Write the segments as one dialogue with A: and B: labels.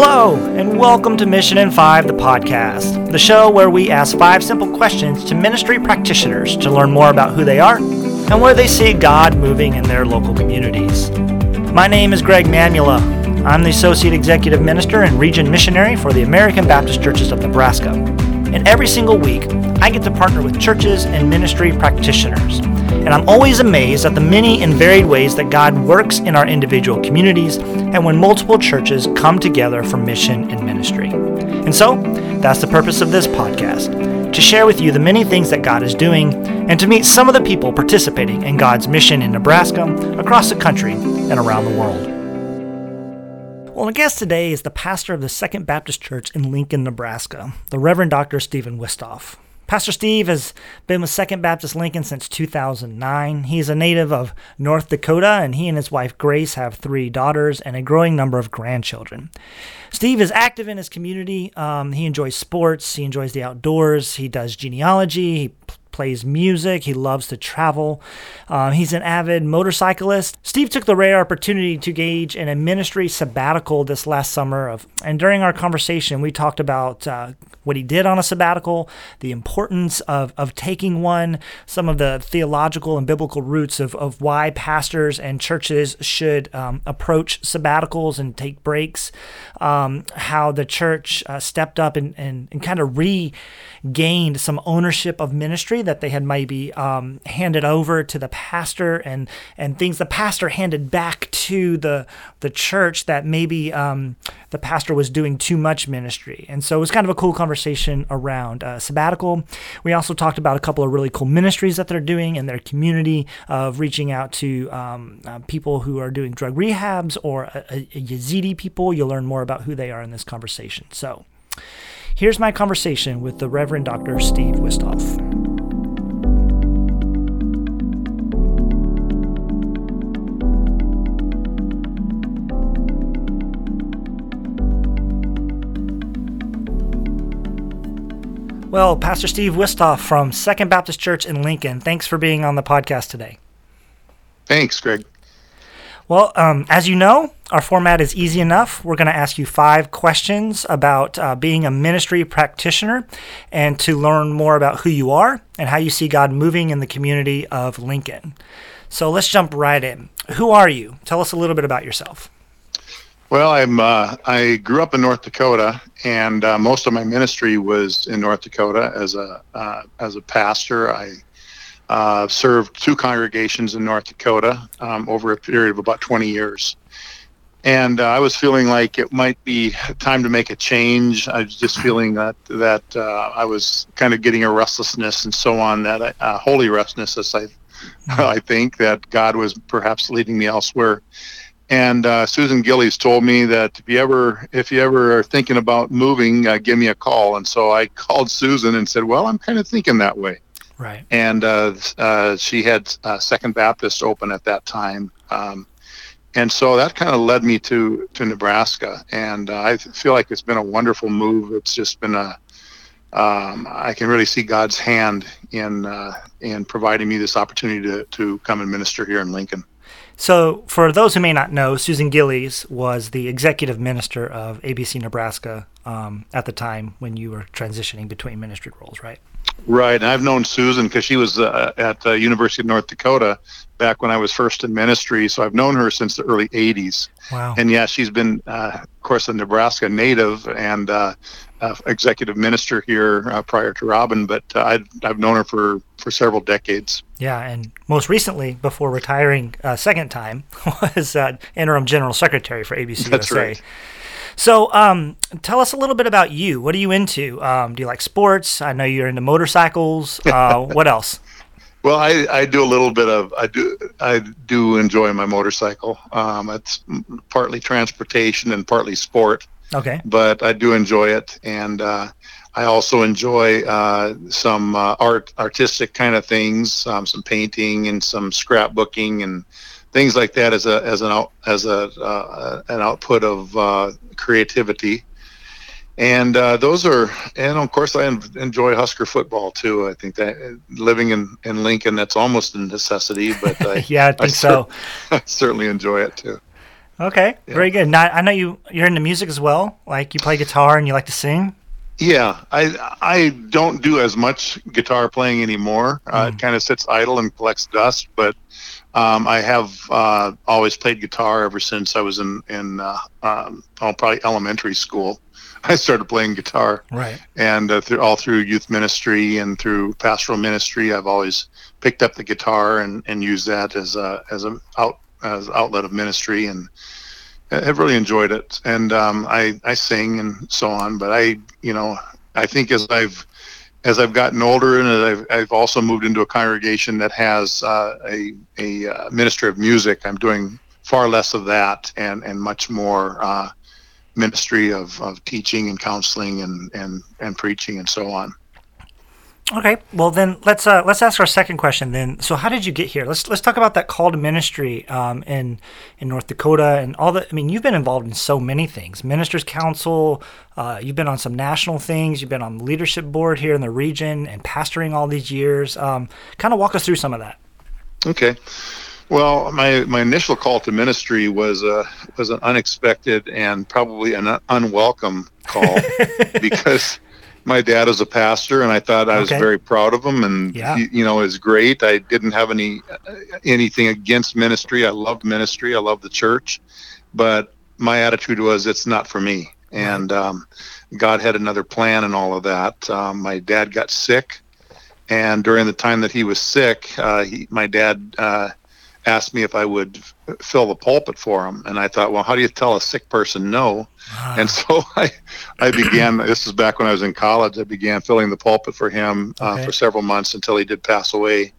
A: Hello, and welcome to Mission in Five, the podcast, the show where we ask five simple questions to ministry practitioners to learn more about who they are and where they see God moving in their local communities. My name is Greg Mamula. I'm the Associate Executive Minister and Region Missionary for the American Baptist Churches of Nebraska. And every single week, I get to partner with churches and ministry practitioners and I'm always amazed at the many and varied ways that God works in our individual communities and when multiple churches come together for mission and ministry. And so, that's the purpose of this podcast to share with you the many things that God is doing and to meet some of the people participating in God's mission in Nebraska, across the country, and around the world. Well, my guest today is the pastor of the Second Baptist Church in Lincoln, Nebraska, the Reverend Dr. Stephen Wistoff. Pastor Steve has been with Second Baptist Lincoln since 2009. He's a native of North Dakota, and he and his wife Grace have three daughters and a growing number of grandchildren. Steve is active in his community. Um, he enjoys sports, he enjoys the outdoors, he does genealogy, he plays music. He loves to travel. Uh, he's an avid motorcyclist. Steve took the rare opportunity to engage in a ministry sabbatical this last summer. Of, and during our conversation, we talked about uh, what he did on a sabbatical, the importance of, of taking one, some of the theological and biblical roots of, of why pastors and churches should um, approach sabbaticals and take breaks, um, how the church uh, stepped up and, and, and kind of regained some ownership of ministry that they had maybe um, handed over to the pastor and and things the pastor handed back to the the church that maybe um, the pastor was doing too much ministry. And so it was kind of a cool conversation around uh, sabbatical. We also talked about a couple of really cool ministries that they're doing in their community of reaching out to um, uh, people who are doing drug rehabs or a, a Yazidi people. You'll learn more about who they are in this conversation. So. Here's my conversation with the Reverend Dr. Steve Wistoff. Well, Pastor Steve Wistoff from Second Baptist Church in Lincoln, thanks for being on the podcast today.
B: Thanks, Greg.
A: Well, um, as you know, our format is easy enough. We're going to ask you five questions about uh, being a ministry practitioner and to learn more about who you are and how you see God moving in the community of Lincoln. So let's jump right in. Who are you? Tell us a little bit about yourself.
B: Well, I'm uh, I grew up in North Dakota, and uh, most of my ministry was in North Dakota as a uh, as a pastor. I uh, served two congregations in North Dakota um, over a period of about 20 years, and uh, I was feeling like it might be time to make a change. I was just feeling that that uh, I was kind of getting a restlessness and so on, that holy restlessness, I I think that God was perhaps leading me elsewhere and uh, Susan Gillies told me that if you ever if you ever are thinking about moving, uh, give me a call. And so I called Susan and said, "Well, I'm kind of thinking that way."
A: Right.
B: And uh, uh she had uh, Second Baptist open at that time, um, and so that kind of led me to to Nebraska. And uh, I feel like it's been a wonderful move. It's just been a um, I can really see God's hand in in providing me this opportunity to to come and minister here in Lincoln.
A: So, for those who may not know, Susan Gillies was the executive minister of ABC Nebraska um, at the time when you were transitioning between ministry roles, right?
B: Right, and I've known Susan because she was uh, at uh, University of North Dakota back when I was first in ministry. So I've known her since the early '80s.
A: Wow!
B: And yeah, she's been, uh, of course, a Nebraska native and uh, uh, executive minister here uh, prior to Robin, but uh, I've, I've known her for, for several decades.
A: Yeah, and most recently, before retiring a second time, was uh, interim general secretary for ABC
B: That's
A: USA.
B: Right.
A: So, um, tell us a little bit about you. What are you into? Um, do you like sports? I know you're into motorcycles. Uh, what else?
B: Well, I, I do a little bit of I do I do enjoy my motorcycle. Um, it's partly transportation and partly sport.
A: Okay.
B: But I do enjoy it, and uh, I also enjoy uh, some uh, art, artistic kind of things, um, some painting and some scrapbooking and things like that as a as an out, as a uh, an output of uh, creativity. And uh, those are, and of course, I enjoy Husker football too. I think that living in, in Lincoln, that's almost a necessity. But I,
A: yeah, I think I so.
B: I certainly enjoy it too.
A: Okay, yeah. very good. Now I know you you're into music as well. Like you play guitar and you like to sing.
B: Yeah, I I don't do as much guitar playing anymore. Mm. Uh, it hmm. kind of sits idle and collects dust. But um, I have uh, always played guitar ever since I was in in uh, um, oh, probably elementary school. I started playing guitar.
A: Right.
B: And uh, through all through youth ministry and through pastoral ministry, I've always picked up the guitar and, and used that as a as a out as outlet of ministry and have really enjoyed it. And um, I I sing and so on. But I you know I think as I've as I've gotten older and I've, I've also moved into a congregation that has uh, a a uh, ministry of music, I'm doing far less of that and and much more uh, ministry of, of teaching and counseling and, and, and preaching and so on.
A: Okay, well then let's uh, let's ask our second question. Then, so how did you get here? Let's let's talk about that call to ministry um, in in North Dakota and all the. I mean, you've been involved in so many things: ministers' council. Uh, you've been on some national things. You've been on the leadership board here in the region and pastoring all these years. Um, kind of walk us through some of that.
B: Okay. Well, my, my initial call to ministry was a was an unexpected and probably an unwelcome call because my dad is a pastor and I thought I was okay. very proud of him and yeah. he, you know is great. I didn't have any anything against ministry. I loved ministry. I loved the church, but my attitude was it's not for me. And um, God had another plan and all of that. Um, my dad got sick, and during the time that he was sick, uh, he, my dad uh, asked me if I would fill the pulpit for him, and I thought, well, how do you tell a sick person no? Ah. And so I, I began. This is back when I was in college. I began filling the pulpit for him uh, okay. for several months until he did pass away,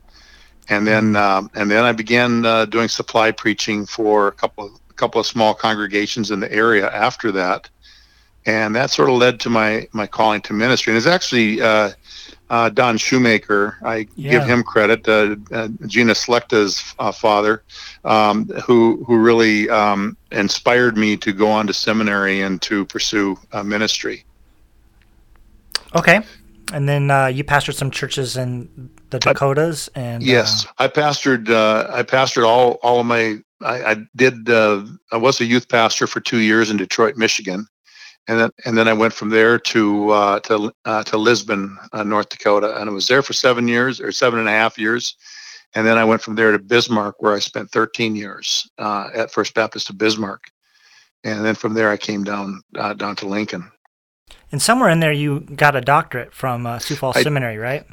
B: and then um, and then I began uh, doing supply preaching for a couple of a couple of small congregations in the area after that, and that sort of led to my my calling to ministry. And it's actually uh, uh, Don Shoemaker. I yeah. give him credit. Uh, uh, Gina Slechta's uh, father, um, who who really um, inspired me to go on to seminary and to pursue uh, ministry.
A: Okay, and then uh, you pastored some churches in the Dakotas, and
B: yes, I pastored. I pastored all all of my. I, I did. I was a youth pastor for two years in Detroit, Michigan and then and then I went from there to uh, to uh, to Lisbon, uh, North Dakota, and I was there for seven years or seven and a half years, and then I went from there to Bismarck, where I spent 13 years uh, at First Baptist of Bismarck, and then from there I came down uh, down to Lincoln.
A: And somewhere in there, you got a doctorate from uh, Sioux Falls I, Seminary, right?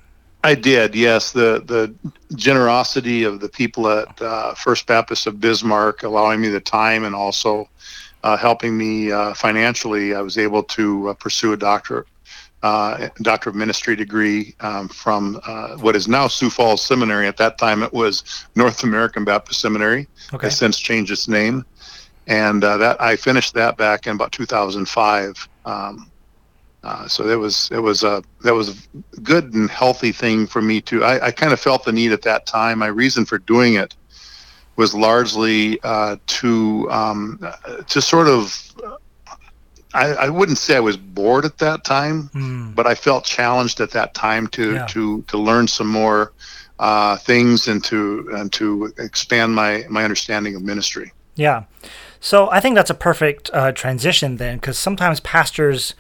B: I did, yes. The the generosity of the people at First Baptist of Bismarck allowing me the time and also uh, helping me uh, financially, I was able to uh, pursue a doctorate, uh, doctor of ministry degree um, from uh, what is now Sioux Falls Seminary. At that time, it was North American Baptist Seminary. Okay. Has since changed its name, and uh, that I finished that back in about 2005. Um, so that was it was a that was a good and healthy thing for me to. I, I kind of felt the need at that time. My reason for doing it was largely uh, to um, to sort of I, I, wouldn't say I was bored at that time, mm. but I felt challenged at that time to yeah. to to learn some more uh, things and to and to expand my my understanding of ministry.
A: Yeah, so I think that's a perfect uh, transition then, because sometimes pastors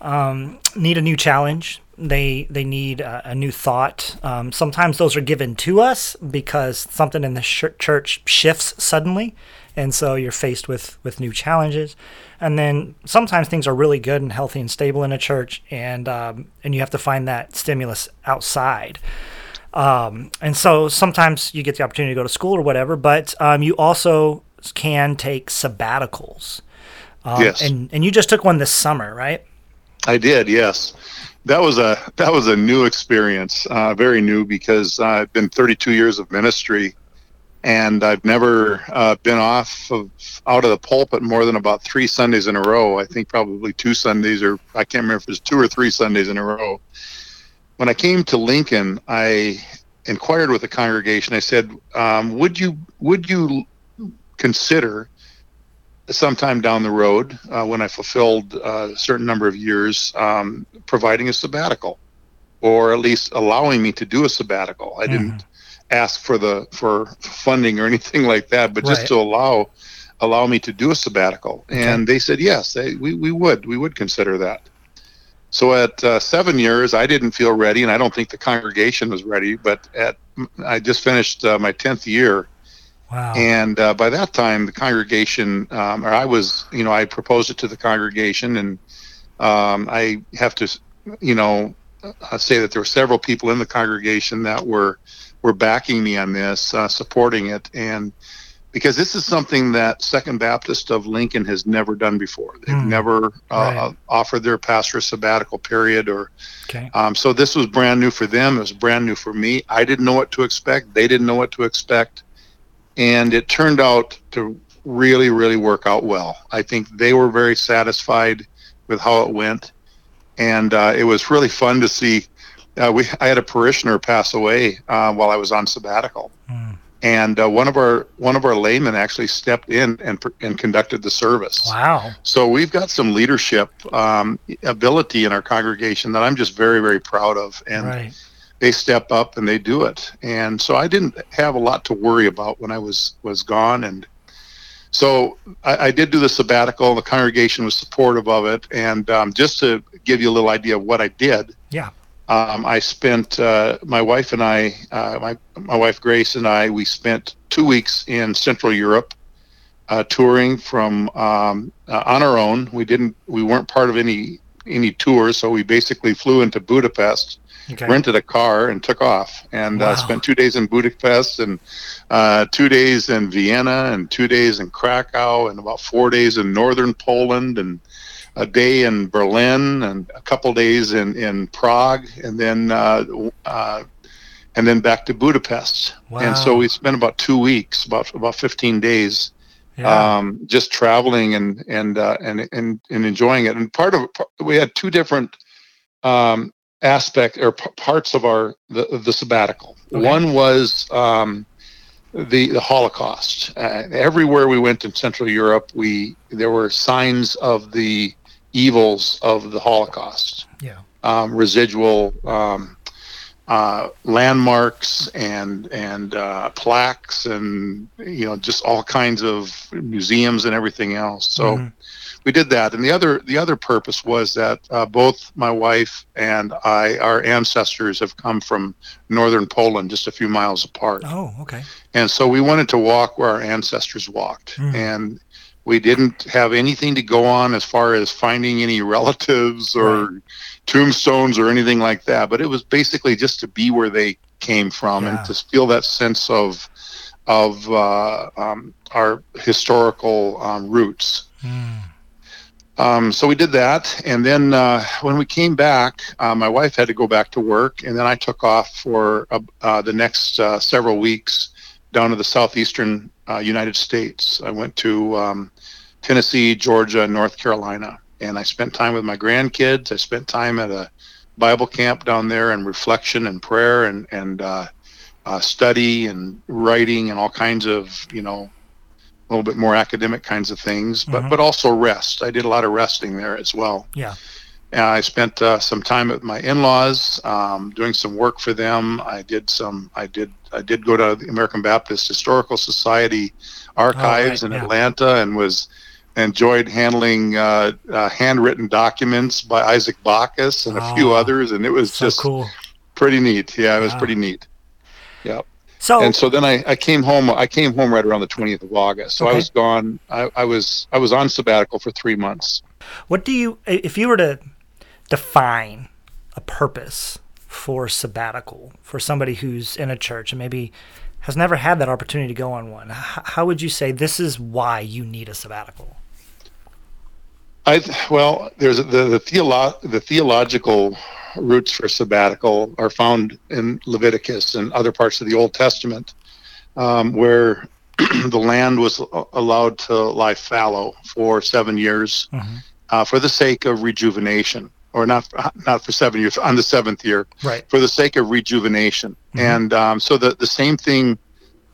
A: um, need a new challenge they they need a, a new thought. Um, sometimes those are given to us because something in the sh- church shifts suddenly, and so you're faced with with new challenges. And then sometimes things are really good and healthy and stable in a church, and um, and you have to find that stimulus outside. Um, and so sometimes you get the opportunity to go to school or whatever, but um, you also can take sabbaticals.
B: Um, yes.
A: And and you just took one this summer, right?
B: I did. Yes that was a that was a new experience, uh, very new because I've been 32 years of ministry, and I've never uh, been off of out of the pulpit more than about three Sundays in a row. I think probably two Sundays, or I can't remember if it was two or three Sundays in a row. When I came to Lincoln, I inquired with the congregation. I said, um, "Would you would you consider?" Sometime down the road, uh, when I fulfilled uh, a certain number of years, um, providing a sabbatical, or at least allowing me to do a sabbatical. I mm-hmm. didn't ask for the for funding or anything like that, but right. just to allow allow me to do a sabbatical? And they said yes, they, we we would we would consider that. So at uh, seven years, I didn't feel ready, and I don't think the congregation was ready. But at I just finished uh, my tenth year,
A: Wow.
B: and uh, by that time, the congregation, um, or I was, you know, I proposed it to the congregation, and um, I have to, you know, uh, say that there were several people in the congregation that were were backing me on this, uh, supporting it, and because this is something that Second Baptist of Lincoln has never done before. They've
A: Hmm.
B: never uh,
A: Right.
B: offered their pastor a sabbatical period or
A: okay.
B: um, so this was brand new for them. It was brand new for me. I didn't know what to expect. They didn't know what to expect, and it turned out to really, really work out well. I think they were very satisfied with how it went, and uh, it was really fun to see. Uh, we I had a parishioner pass away uh, while I was on sabbatical,
A: Mm.
B: and uh, one of our one of our laymen actually stepped in and and conducted the service.
A: Wow.
B: So we've got some leadership um, ability in our congregation that I'm just very, very proud of, and
A: right.
B: They step up and they do it. And so I didn't have a lot to worry about when I was was gone, and so I, I did do the sabbatical. The congregation was supportive of it, and um, just to give you a little idea of what I did.
A: Yeah.
B: Um, I spent uh, my wife and I, uh, my my wife Grace and I, we spent two weeks in Central Europe, uh, touring from um, uh, on our own. We didn't, we weren't part of any any tours, so we basically flew into Budapest,
A: Okay.
B: rented a car, and took off, and
A: Wow.
B: uh, spent two days in Budapest and uh, two days in Vienna and two days in Krakow and about four days in northern Poland and a day in Berlin and a couple days in, in Prague and then uh, uh, and then back to Budapest. And so we spent about two weeks, about about 15 days,
A: yeah.
B: um, just traveling and and, uh, and and and enjoying it. And part of we had two different um, aspect or p- parts of our the, the sabbatical.
A: Okay.
B: One was um, the the Holocaust. Uh, everywhere we went in Central Europe, we there were signs of the evils of the Holocaust.
A: Yeah.
B: Um, residual um, uh, landmarks and and uh, plaques and you know just all kinds of museums and everything else. So
A: Mhm.
B: We did that and the other the other purpose was that uh, both my wife and i our ancestors have come from northern poland just a few miles apart
A: Oh, okay.
B: and so we wanted to walk where our ancestors walked
A: Mm.
B: and we didn't have anything to go on as far as finding any relatives or tombstones or anything like that but it was basically just to be where they came from
A: Yeah.
B: and to feel that sense of of uh, um, our historical um, roots
A: Mm.
B: Um, so we did that, and then uh, when we came back, uh, my wife had to go back to work, and then I took off for uh, uh, the next uh, several weeks down to the southeastern uh, United States. I went to um, Tennessee, Georgia, North Carolina, and I spent time with my grandkids. I spent time at a Bible camp down there, and reflection and prayer, and and study and writing, and all kinds of you know a little bit more academic kinds of things, but
A: Mhm.
B: but also rest. I did a lot of resting there as well.
A: Yeah.
B: And I spent uh, some time at my in-laws, um, doing some work for them. I did some. I did. I did go to the American Baptist Historical Society archives
A: right,
B: in
A: yeah.
B: Atlanta, and was enjoyed handling uh, uh, handwritten documents by Isaac Backus and a few
A: Oh,
B: others, and it was
A: So
B: just
A: cool.
B: pretty neat. Yeah, it was
A: Wow.
B: pretty neat.
A: So,
B: And so then I, I came home. I came home right around the twentieth of August. So I was gone. I, I was I was on sabbatical for three months.
A: what do you, if you were to define a purpose for sabbatical for somebody who's in a church and maybe has never had that opportunity to go on one, how would you say this is why you need a sabbatical?
B: I well, there's the the, theolo- the theological roots for sabbatical are found in Leviticus and other parts of the Old Testament, um, where the land was allowed to lie fallow for seven years
A: Mhm.
B: uh, for the sake of rejuvenation, or not not for seven years on the seventh year
A: Right.
B: for the sake of rejuvenation.
A: Mhm.
B: And um, so the, the same thing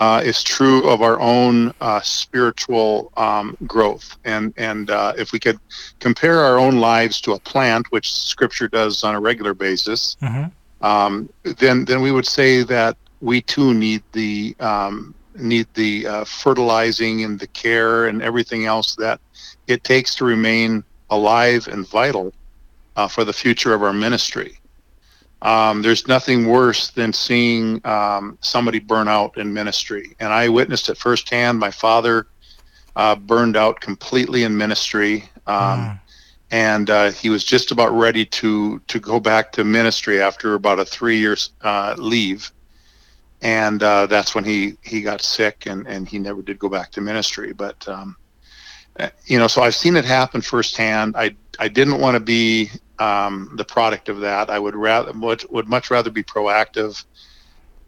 B: uh, is true of our own uh, spiritual um, growth. And, and uh, if we could compare our own lives to a plant, which scripture does on a regular basis,
A: hmm
B: um, then, then we would say that we too need the, um, need the uh, fertilizing and the care and everything else that it takes to remain alive and vital uh, for the future of our ministry. Um, there's nothing worse than seeing um, somebody burn out in ministry, and I witnessed it firsthand. My father uh, burned out completely in ministry. Um, mm and uh, he was just about ready to to go back to ministry after about a three years uh, leave, and uh, that's when he he got sick and and he never did go back to ministry. But um, uh, you know, so I've seen it happen firsthand. I I didn't want to be um, the product of that. I would rather would, would much rather be proactive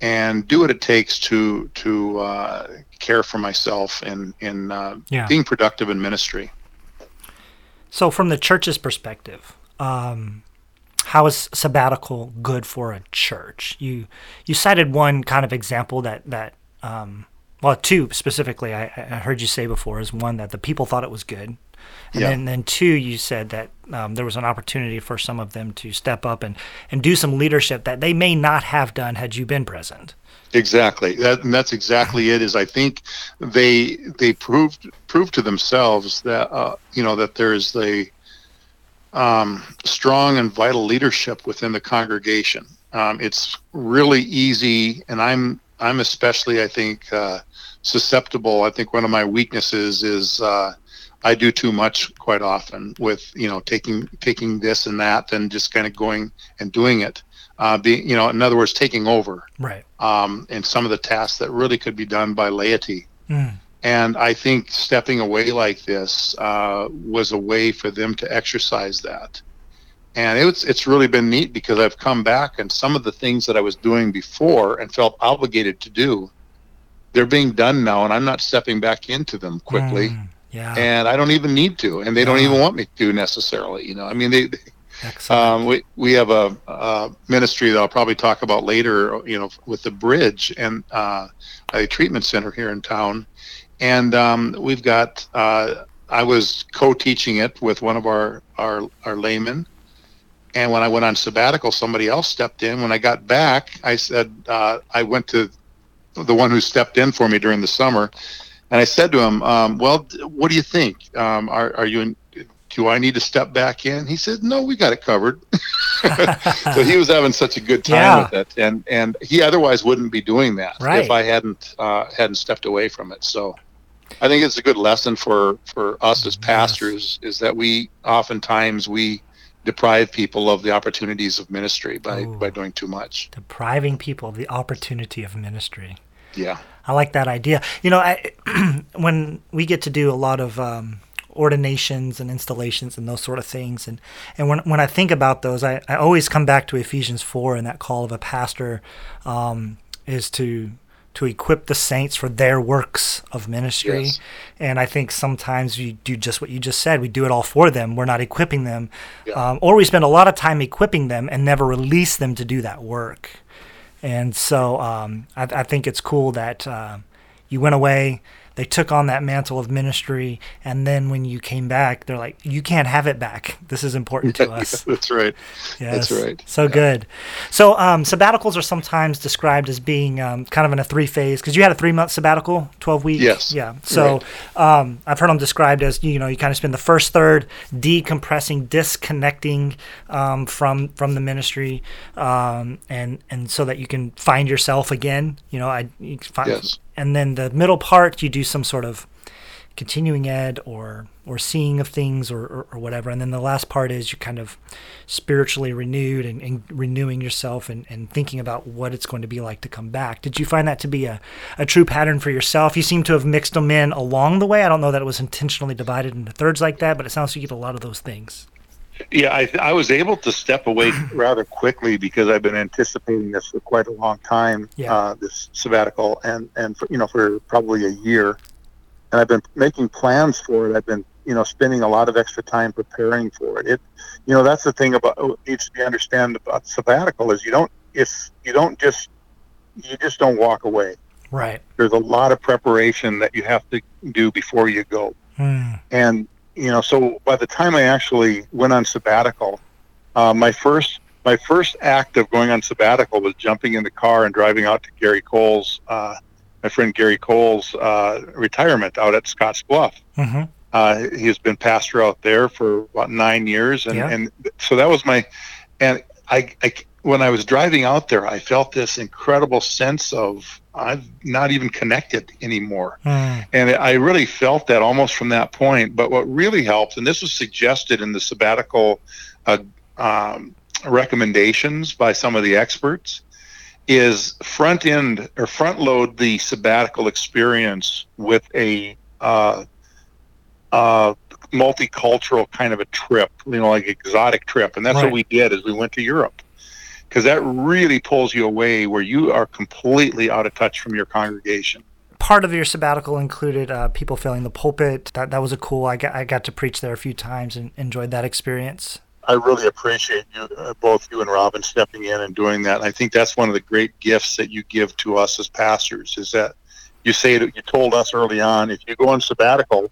B: and do what it takes to to uh, care for myself and in uh, yeah. being productive in ministry.
A: So, from the church's perspective, um, how is sabbatical good for a church? You you cited one kind of example that that um, well, two specifically. I, I, heard you say before is one that the people thought it was good, and yeah. then then two you said that um, there was an opportunity for some of them to step up and and do some leadership that they may not have done had you been present.
B: Exactly. That, and that's exactly it. Is I think they they proved proved to themselves that uh, you know that there's a um, strong and vital leadership within the congregation. Um, it's really easy, and I'm I'm especially I think uh, susceptible. I think one of my weaknesses is uh, I do too much quite often with you know taking taking this and that and just kind of going and doing it uh, being, you know, in other words, taking over,
A: right?
B: Um, and some of the tasks that really could be done by laity. Mm. And I think stepping away like this uh, was a way for them to exercise that. And it's it's really been neat because I've come back and some of the things that I was doing before and felt obligated to do, they're being done now, and I'm not stepping back into them quickly. Mm,
A: yeah.
B: And I don't even need to, and they yeah. don't even want me to necessarily. You know, I mean, they, they um, we we have a, a, ministry that I'll probably talk about later. You know, with the bridge and uh, a treatment center here in town, and um, we've got. Uh, I was co-teaching it with one of our our our laymen, and when I went on sabbatical, somebody else stepped in. When I got back, I said uh, I went to the one who stepped in for me during the summer, and I said to him, um, "Well, what do you think? Um, are are you in, do I need to step back in? He said, no, we got it covered. so he was having such a good time yeah. with it, and and he otherwise wouldn't be doing that
A: right.
B: if I hadn't uh, hadn't stepped away from it. So I think it's a good lesson for for us as pastors yes. is that we oftentimes we deprive people of the opportunities of ministry by Ooh. by doing too much.
A: Depriving people of the opportunity of ministry.
B: Yeah.
A: I like that idea. You know, I, when we get to do a lot of um, ordinations and installations and those sort of things. And and when when I think about those, I, I always come back to Ephesians four and that call of a pastor um, is to to equip the saints for their works of ministry. Yes. And I think sometimes we do just what you just said. We do it all for them. We're not equipping them, yeah. um, or we spend a lot of time equipping them and never release them to do that work. And so um, I, I, think it's cool that uh, you went away they took on that mantle of ministry and then when you came back they're like you can't have it back. This is important to us.
B: that's right. Yes. that's right.
A: So yeah. good. So um, sabbaticals are sometimes described as being um, kind of in a three phase because you had a three month sabbatical 12 weeks?
B: Yes.
A: Yeah. So right. um, i've heard them described as you know you kind of spend the first third decompressing disconnecting um, from from the ministry um, and and so that you can find yourself again. You know i find,
B: yes
A: and then the middle part you do some sort of continuing ed or or seeing of things or, or, or, whatever. And then the last part is you kind of spiritually renewed and, and, renewing yourself and, and thinking about what it's going to be like to come back. Did you find that to be a, a true pattern for yourself? You seem to have mixed them in along the way. I don't know that it was intentionally divided into thirds like that but it sounds like you get a lot of those things
B: yeah, I, I was able to step away rather quickly because I've been anticipating this for quite a long time.
A: Yeah.
B: Uh, this sabbatical, and and for, you know for probably a year, and I've been making plans for it. I've been you know spending a lot of extra time preparing for it. It, you know, that's the thing about what needs to be understand about sabbatical is you don't if you don't just you just don't walk away.
A: Right.
B: There's a lot of preparation that you have to do before you go.
A: Hmm.
B: And you know, so by the time I actually went on sabbatical, uh, my first my first act of going on sabbatical was jumping in the car and driving out to Gary Cole's uh, my friend Gary Cole's uh, retirement out at Scotts Bluff. Mm-hmm. Uh, he's been pastor out there for about nine years, and, yeah. and so that was my. And I, I, when I was driving out there, I felt this incredible sense of I'm not even connected anymore, mm. and I really felt that almost from that point. But what really helped, and this was suggested in the sabbatical uh, um, recommendations by some of the experts, is front end or front load the sabbatical experience with a uh, uh, multicultural kind of a trip, you know, like exotic trip. And that's right. what we did is we went to Europe because that really pulls you away where you are completely out of touch from your congregation.
A: Part of your sabbatical included uh, people filling the pulpit. That that was a cool. I got I got to preach there a few times and enjoyed that experience.
B: I really appreciate you, uh, both you and Robin, stepping in and doing that. And I think that's one of the great gifts that you give to us as pastors is that you say that you told us early on, if you go on sabbatical,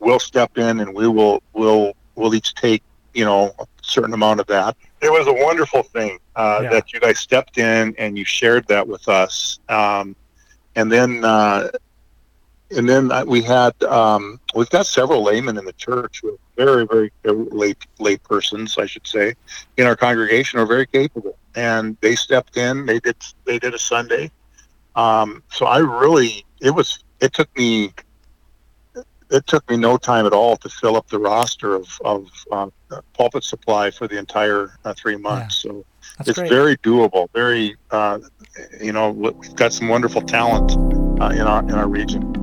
B: we'll step in and we will will we'll each take you know a certain amount of that. It was a wonderful thing uh, yeah. that you guys stepped in and you shared that with us. Um, and then uh, and then we had um, we've got several laymen in the church who are very very lay lay persons I should say in our congregation are very capable and they stepped in they did they did a Sunday um, so I really it was it took me it took me no time at all to fill up the roster of, of uh, pulpit supply for the entire uh, three months. Yeah. So That's it's great. very doable. Very, uh, you know, we've got some wonderful talent uh, in our in our region.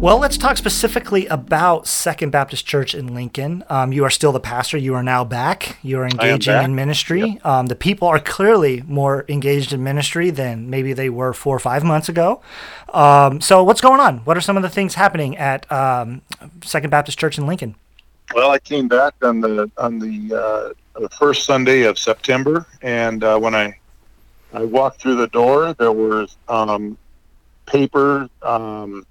A: Well, let's talk specifically about Second Baptist Church in Lincoln. Um, you are still the pastor. You are now back. You are engaging in ministry. Yep. Um, the people are clearly more engaged in ministry than maybe they were four or five months ago. Um, so, what's going on? What are some of the things happening at um, Second Baptist Church in Lincoln?
B: Well, I came back on the on the, uh, the first Sunday of September, and uh, when I I walked through the door, there was um, paper um,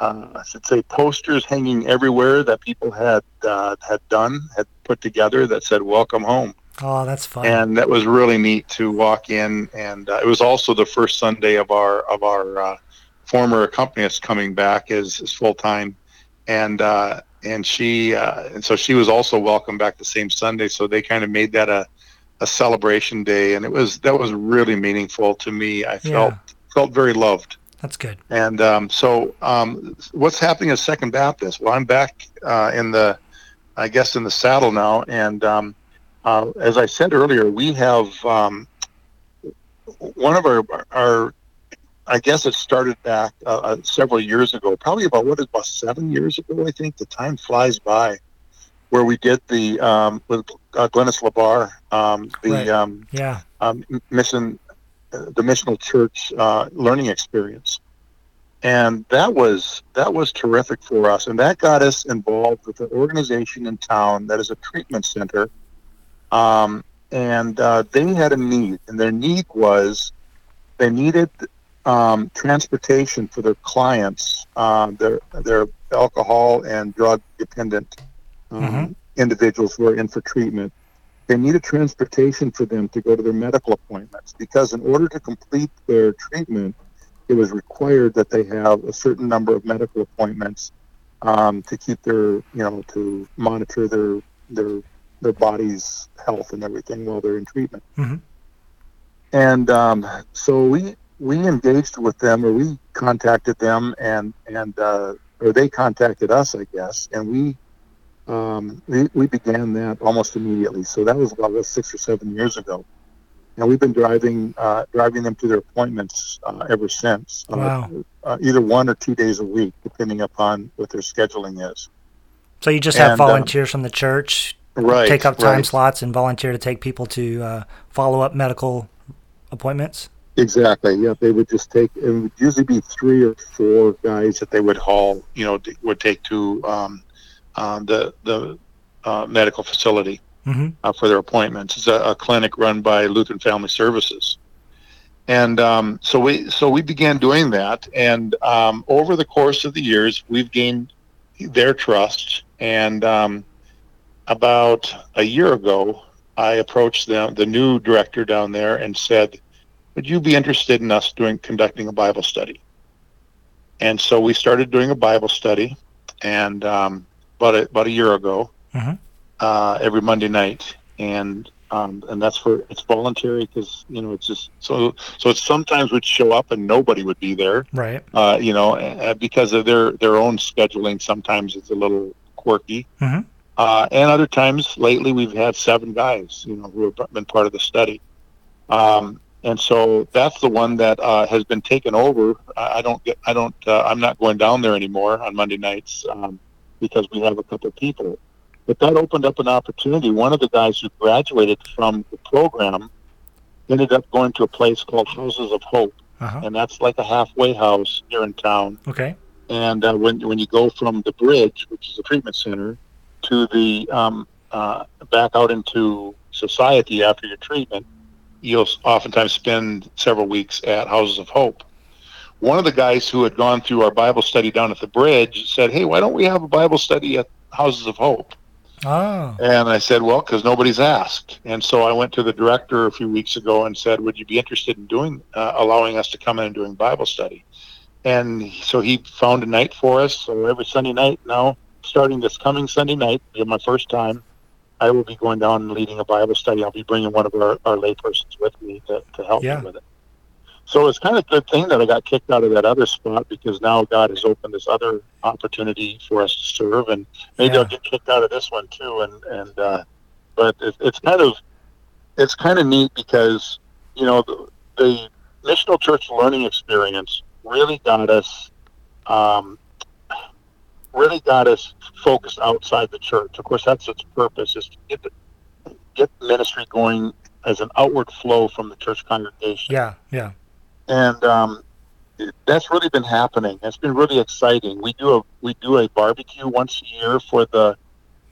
B: uh, I should say, posters hanging everywhere that people had uh, had done, had put together that said "Welcome home."
A: Oh, that's fun!
B: And that was really neat to walk in, and uh, it was also the first Sunday of our of our uh, former accompanist coming back as, as full time, and uh, and she uh, and so she was also welcome back the same Sunday. So they kind of made that a a celebration day, and it was that was really meaningful to me. I felt yeah. felt very loved.
A: That's good.
B: And um, so, um, what's happening at Second Baptist? Well, I'm back uh, in the, I guess, in the saddle now. And um, uh, as I said earlier, we have um, one of our, our, I guess it started back uh, uh, several years ago, probably about what is about seven years ago. I think the time flies by, where we did the um, with uh, Glennis Labar, um, the
A: right. yeah
B: mission the missional church uh, learning experience, and that was that was terrific for us, and that got us involved with an organization in town that is a treatment center, um, and uh, they had a need, and their need was they needed um, transportation for their clients, uh, their their alcohol and drug dependent um, mm-hmm. individuals who are in for treatment they needed transportation for them to go to their medical appointments because in order to complete their treatment, it was required that they have a certain number of medical appointments um, to keep their, you know, to monitor their their their body's health and everything while they're in treatment. Mm-hmm. And um, so we we engaged with them, or we contacted them, and and uh, or they contacted us, I guess, and we um, we, we began that almost immediately. So that was about six or seven years ago. And we've been driving uh, driving them to their appointments uh, ever since.
A: Uh, wow.
B: Uh, either one or two days a week, depending upon what their scheduling is.
A: So you just have and, um, volunteers from the church
B: right,
A: take up time
B: right.
A: slots and volunteer to take people to uh, follow up medical appointments.
B: Exactly. Yeah, they would just take. It would usually be three or four guys that they would haul. You know, would take to um, uh, the the uh, medical facility mm-hmm. uh, for their appointments. It's a, a, clinic run by Lutheran Family Services, And um, so we so we began doing that, and um, over the course of the years, we've gained their trust. And um, about a year ago, I approached them, the new director down there, and said, "Would you be interested in us doing conducting a Bible study?" And so we started doing a Bible study, and um, about a, about a year ago,
A: Mhm.
B: uh, every Monday night, and um, and that's for it's voluntary because you know it's just so so it's sometimes would show up and nobody would be there,
A: Right.
B: uh, you know, because of their their own scheduling. Sometimes it's a little quirky,
A: Mhm.
B: uh, and other times lately we've had seven guys, you know, who have been part of the study. Um, and so that's the one that uh, has been taken over. I I don't get, I don't, uh, I'm not going down there anymore on Monday nights um, because we have a couple of people. But that opened up an opportunity. One of the guys who graduated from the program ended up going to a place called Houses of Hope,
A: Uh-huh.
B: and that's like a halfway house here in town.
A: Okay.
B: And uh, when when you go from the bridge, which is a treatment center, to the um, uh, back out into society after your treatment, you'll oftentimes spend several weeks at Houses of Hope. One of the guys who had gone through our Bible study down at the bridge said, "Hey, why don't we have a Bible study at Houses of Hope?"
A: Oh.
B: And I said, well, because nobody's asked. And so I went to the director a few weeks ago and said, would you be interested in doing, uh, allowing us to come in and doing Bible study? And so he found a night for us. So every Sunday night now, starting this coming Sunday night, my first time, I will be going down and leading a Bible study. I'll be bringing one of our, our laypersons with me to, to help
A: Yeah.
B: me with it. So it's kind of a good thing that I got kicked out of that other spot because now God has opened this other opportunity for us to serve, and maybe
A: Yeah.
B: I'll get kicked out of this one too. And and uh, but it, it's kind of it's kind of neat because you know the, the missional church learning experience really got us um, really got us focused outside the church. Of course, that's its purpose is to get the, get ministry going as an outward flow from the church congregation
A: Yeah. Yeah.
B: And um, that's really been happening. It's been really exciting. We do a we do a barbecue once a year for the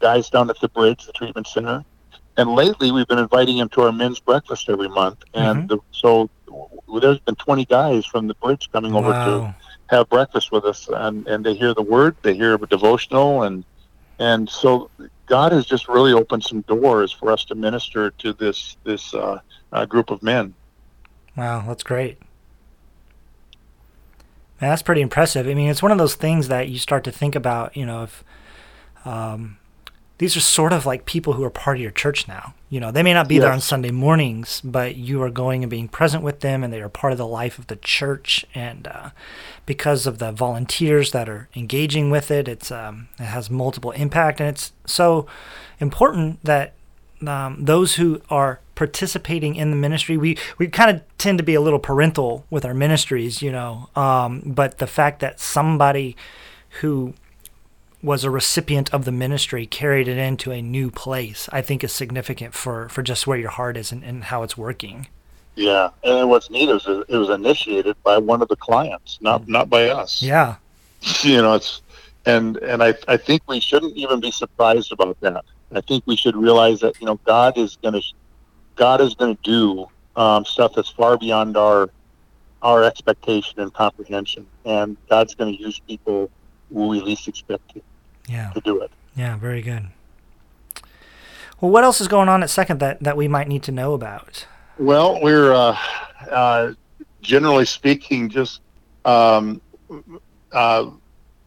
B: guys down at the bridge, the treatment center, and lately we've been inviting them to our men's breakfast every month. And the, so there's been 20 guys from the bridge coming over to have breakfast with us, and and they hear the word, they hear a devotional, and and so God has just really opened some doors for us to minister to this this uh, uh, group of men.
A: Wow, that's great. That's pretty impressive. I mean, it's one of those things that you start to think about, you know, if um, these are sort of like people who are part of your church now. You know, they may not be there on Sunday mornings, but you are going and being present with them, and they are part of the life of the church. And uh, because of the volunteers that are engaging with it, it's um, it has multiple impact, and it's so important that um, those who are participating in the ministry, we, we kind of tend to be a little parental with our ministries, you know. Um, but the fact that somebody who was a recipient of the ministry carried it into a new place, I think is significant for, for just where your heart is and, and how it's working.
B: Yeah, and what's neat is it was initiated by one of the clients, not not by us.
A: Yeah.
B: You know, it's and and I I think we shouldn't even be surprised about that. I think we should realize that you know God is going to God is going to do um, stuff that's far beyond our our expectation and comprehension, and God's going to use people who we least expect to,
A: Yeah.
B: to do it.
A: Yeah. Very good. Well, what else is going on at Second that, that we might need to know about?
B: Well, we're uh, uh, generally speaking just um, uh,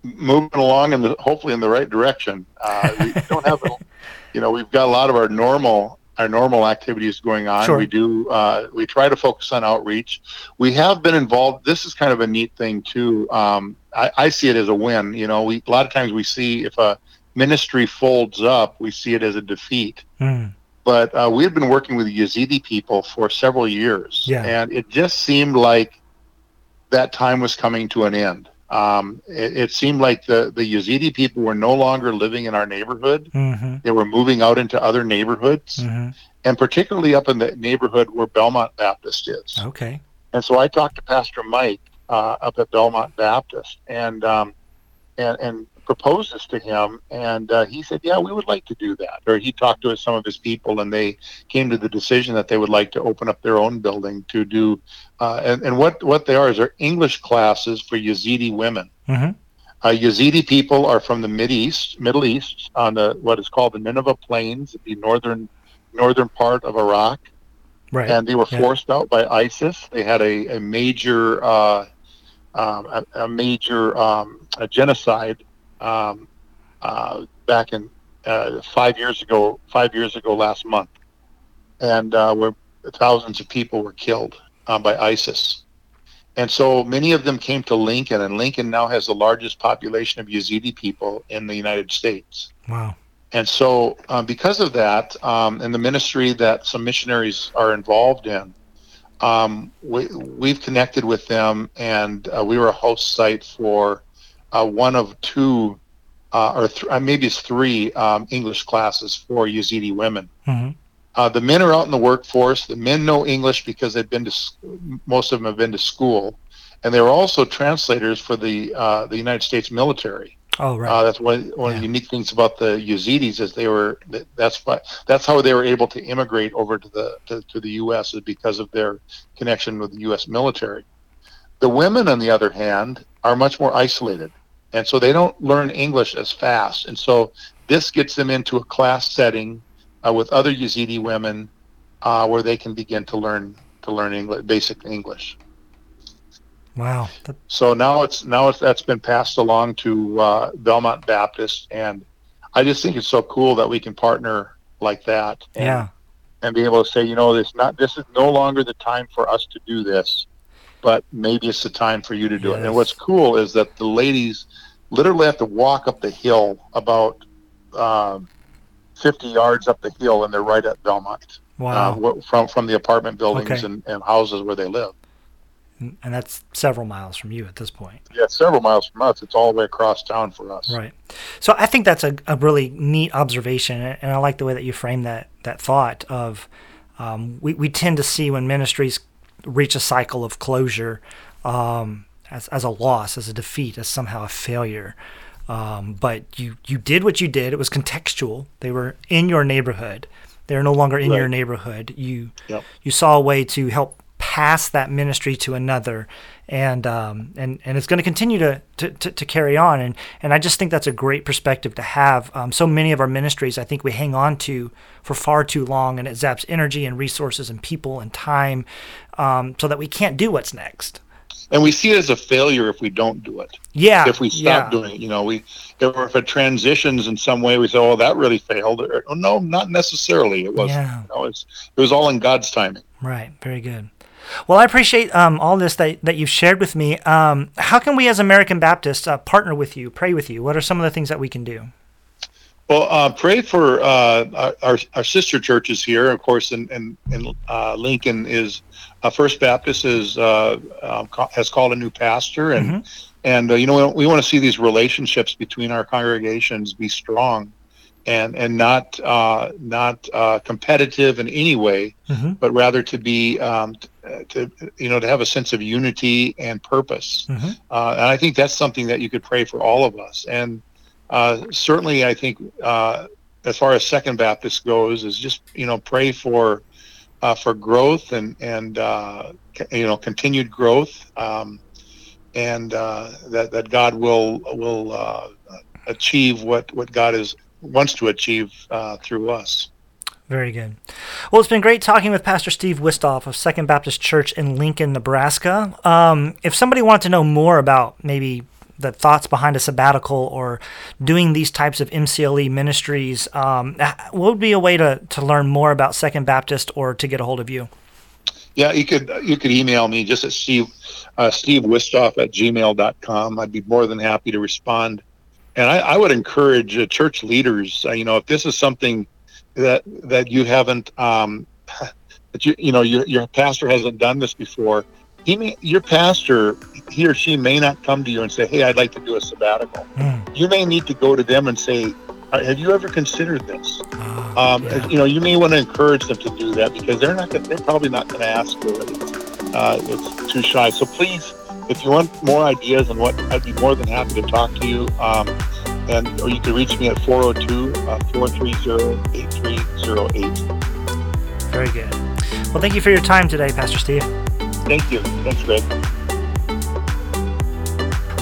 B: moving along in the hopefully in the right direction. Uh, we don't have, a- you know, we've got a lot of our normal our normal activities going on.
A: Sure.
B: We do uh, we try to focus on outreach. We have been involved. This is kind of a neat thing too. Um, I, I see it as a win. You know, we a lot of times we see if a ministry folds up, we see it as a defeat
A: Mm.
B: but uh, we had been working with Yazidi people for several years,
A: Yeah.
B: and it just seemed like that time was coming to an end. Um, it, it seemed like the, the Yazidi people were no longer living in our neighborhood;
A: Mm-hmm.
B: they were moving out into other neighborhoods,
A: Mm-hmm.
B: and particularly up in the neighborhood where Belmont Baptist is.
A: Okay.
B: And so I talked to Pastor Mike uh, up at Belmont Baptist, and um, and and proposed this to him, and uh, he said, "Yeah, we would like to do that." Or he talked to some of his people, and they came to the decision that they would like to open up their own building to do. Uh, and, and what what they are is are English classes for Yazidi women.
A: Mm-hmm.
B: Uh, Yazidi people are from the Mid East, Middle East, on the what is called the Nineveh Plains, the northern northern part of Iraq,
A: Right.
B: and they were
A: Yeah.
B: forced out by ISIS. They had a, a major uh, um, a, a major um, a genocide um, uh, back in uh, five years ago. Five years ago, last month, and uh, where thousands of people were killed uh, by ISIS. And so many of them came to Lincoln, and Lincoln now has the largest population of Yazidi people in the United States.
A: wow.
B: And so, uh, because of that, um, and the ministry that some missionaries are involved in, um, we, we've connected with them, and uh, we were a host site for uh, one of two, uh, or th- uh, maybe it's three um, English classes for Yazidi women.
A: hmm
B: Uh, the men are out in the workforce. The men know English because they've been to, most of them have been to school, and they were also translators for the uh, the United States military.
A: Oh, right.
B: Uh, that's one one of the unique things about the Yazidis is they were that- that's what that's how they were able to immigrate over to the to, to the U.S. is because of their connection with the U.S. military. The women, on the other hand, are much more isolated, and so they don't learn English as fast. And so this gets them into a class setting uh, with other Yazidi women, uh, where they can begin to learn to learn English, basic English.
A: wow.
B: So now it's now it's that's been passed along to uh, Belmont Baptist, and I just think it's so cool that we can partner like that. And,
A: yeah.
B: and be able to say, you know, this not this is no longer the time for us to do this, but maybe it's the time for you to do it. And what's cool is that the ladies literally have to walk up the hill about um, 50 yards up the hill, and they're right at Belmont
A: Wow.
B: uh, from from the apartment buildings
A: Okay.
B: and, and houses where they live.
A: and and that's several miles from you at this point.
B: Yeah, several miles from us. It's all the way across town for us.
A: Right. So I think that's a, a really neat observation, and I like the way that you frame that that thought of um, we we tend to see when ministries reach a cycle of closure um, as as a loss, as a defeat, as somehow a failure. Um, but you you did what you did. It was contextual. They were in your neighborhood. They're no longer in your neighborhood. You
B: Yep.
A: you saw a way to help pass that ministry to another and um, and and it's going to continue to, to, to, carry on and and I just think that's a great perspective to have um, so many of our ministries I think we hang on to for far too long and it zaps energy and resources and people and time um, so that we can't do what's next
B: and we see it as a failure if we don't do it.
A: yeah
B: If we stop
A: yeah.
B: doing it, you know, we if, if it transitions in some way, we say, "Oh, that really failed." Or, oh, no, not necessarily. It was.
A: Yeah.
B: You know, it was all in God's timing.
A: Right. Very good. Well, I appreciate um, all this that, that you've shared with me. Um, how can we, as American Baptists, uh, partner with you, pray with you? What are some of the things that we can do?
B: Well, uh, pray for uh, our, our sister churches here. Of course, in in, in uh, Lincoln is uh, First Baptist is uh, um, has called a new pastor, and and uh, you know we, we want to see these relationships between our congregations be strong, and and not uh, not uh, competitive in any way,
A: Mm-hmm.
B: but rather to be um, uh, to you know to have a sense of unity and purpose.
A: Mm-hmm.
B: Uh, and I think that's something that you could pray for all of us. And uh, certainly, I think uh, as far as Second Baptist goes, is just you know pray for uh, for growth and and uh, c- you know continued growth, um, and uh, that that God will will uh, achieve what what God is wants to achieve uh, through us.
A: Very good. Well, it's been great talking with Pastor Steve Wistoff of Second Baptist Church in Lincoln, Nebraska. Um, if somebody wanted to know more about maybe the thoughts behind a sabbatical or doing these types of MCLE ministries, um, what would be a way to, to learn more about Second Baptist or to get a hold of you?
B: Yeah, you could you could email me just at Steve uh, Steve Wistoff at gmail.com. I'd be more than happy to respond. And I, I would encourage uh, church leaders, uh, you know, if this is something that that you haven't um, that you you know your your pastor hasn't done this before, he may your pastor he or she may not come to you and say, "Hey, I'd like to do a sabbatical."
A: Mm.
B: You may need to go to them and say, "Uh, "Have you ever considered this?"
A: Ah,
B: Um,
A: yeah.
B: You know, you may want to encourage them to do that because they're not. Gonna, they're probably not going to ask for it. Uh, it's too shy. So please, if you want more ideas on what, I'd be more than happy to talk to you. Um,
C: and or you can reach me at 402 430 8308.
A: Very good. Well, thank you for your time today, Pastor Steve.
C: Thank you. Thanks, Greg.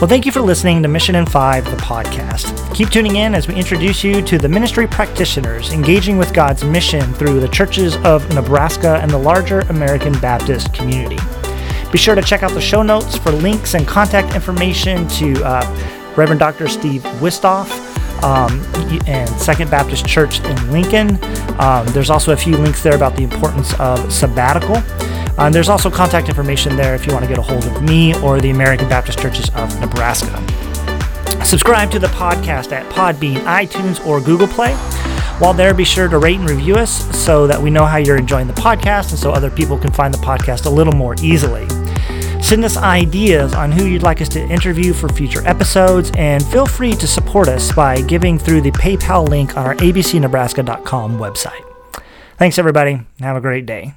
A: Well, thank you for listening to Mission in Five, the podcast. Keep tuning in as we introduce you to the ministry practitioners engaging with God's mission through the churches of Nebraska and the larger American Baptist community. Be sure to check out the show notes for links and contact information to uh, Reverend Dr. Steve Wistoff um, and Second Baptist Church in Lincoln. Um, there's also a few links there about the importance of sabbatical. And there's also contact information there if you want to get a hold of me or the American Baptist Churches of Nebraska. Subscribe to the podcast at Podbean, iTunes, or Google Play. While there, be sure to rate and review us so that we know how you're enjoying the podcast and so other people can find the podcast a little more easily. Send us ideas on who you'd like us to interview for future episodes, and feel free to support us by giving through the PayPal link on our abcnebraska.com website. Thanks, everybody. Have a great day.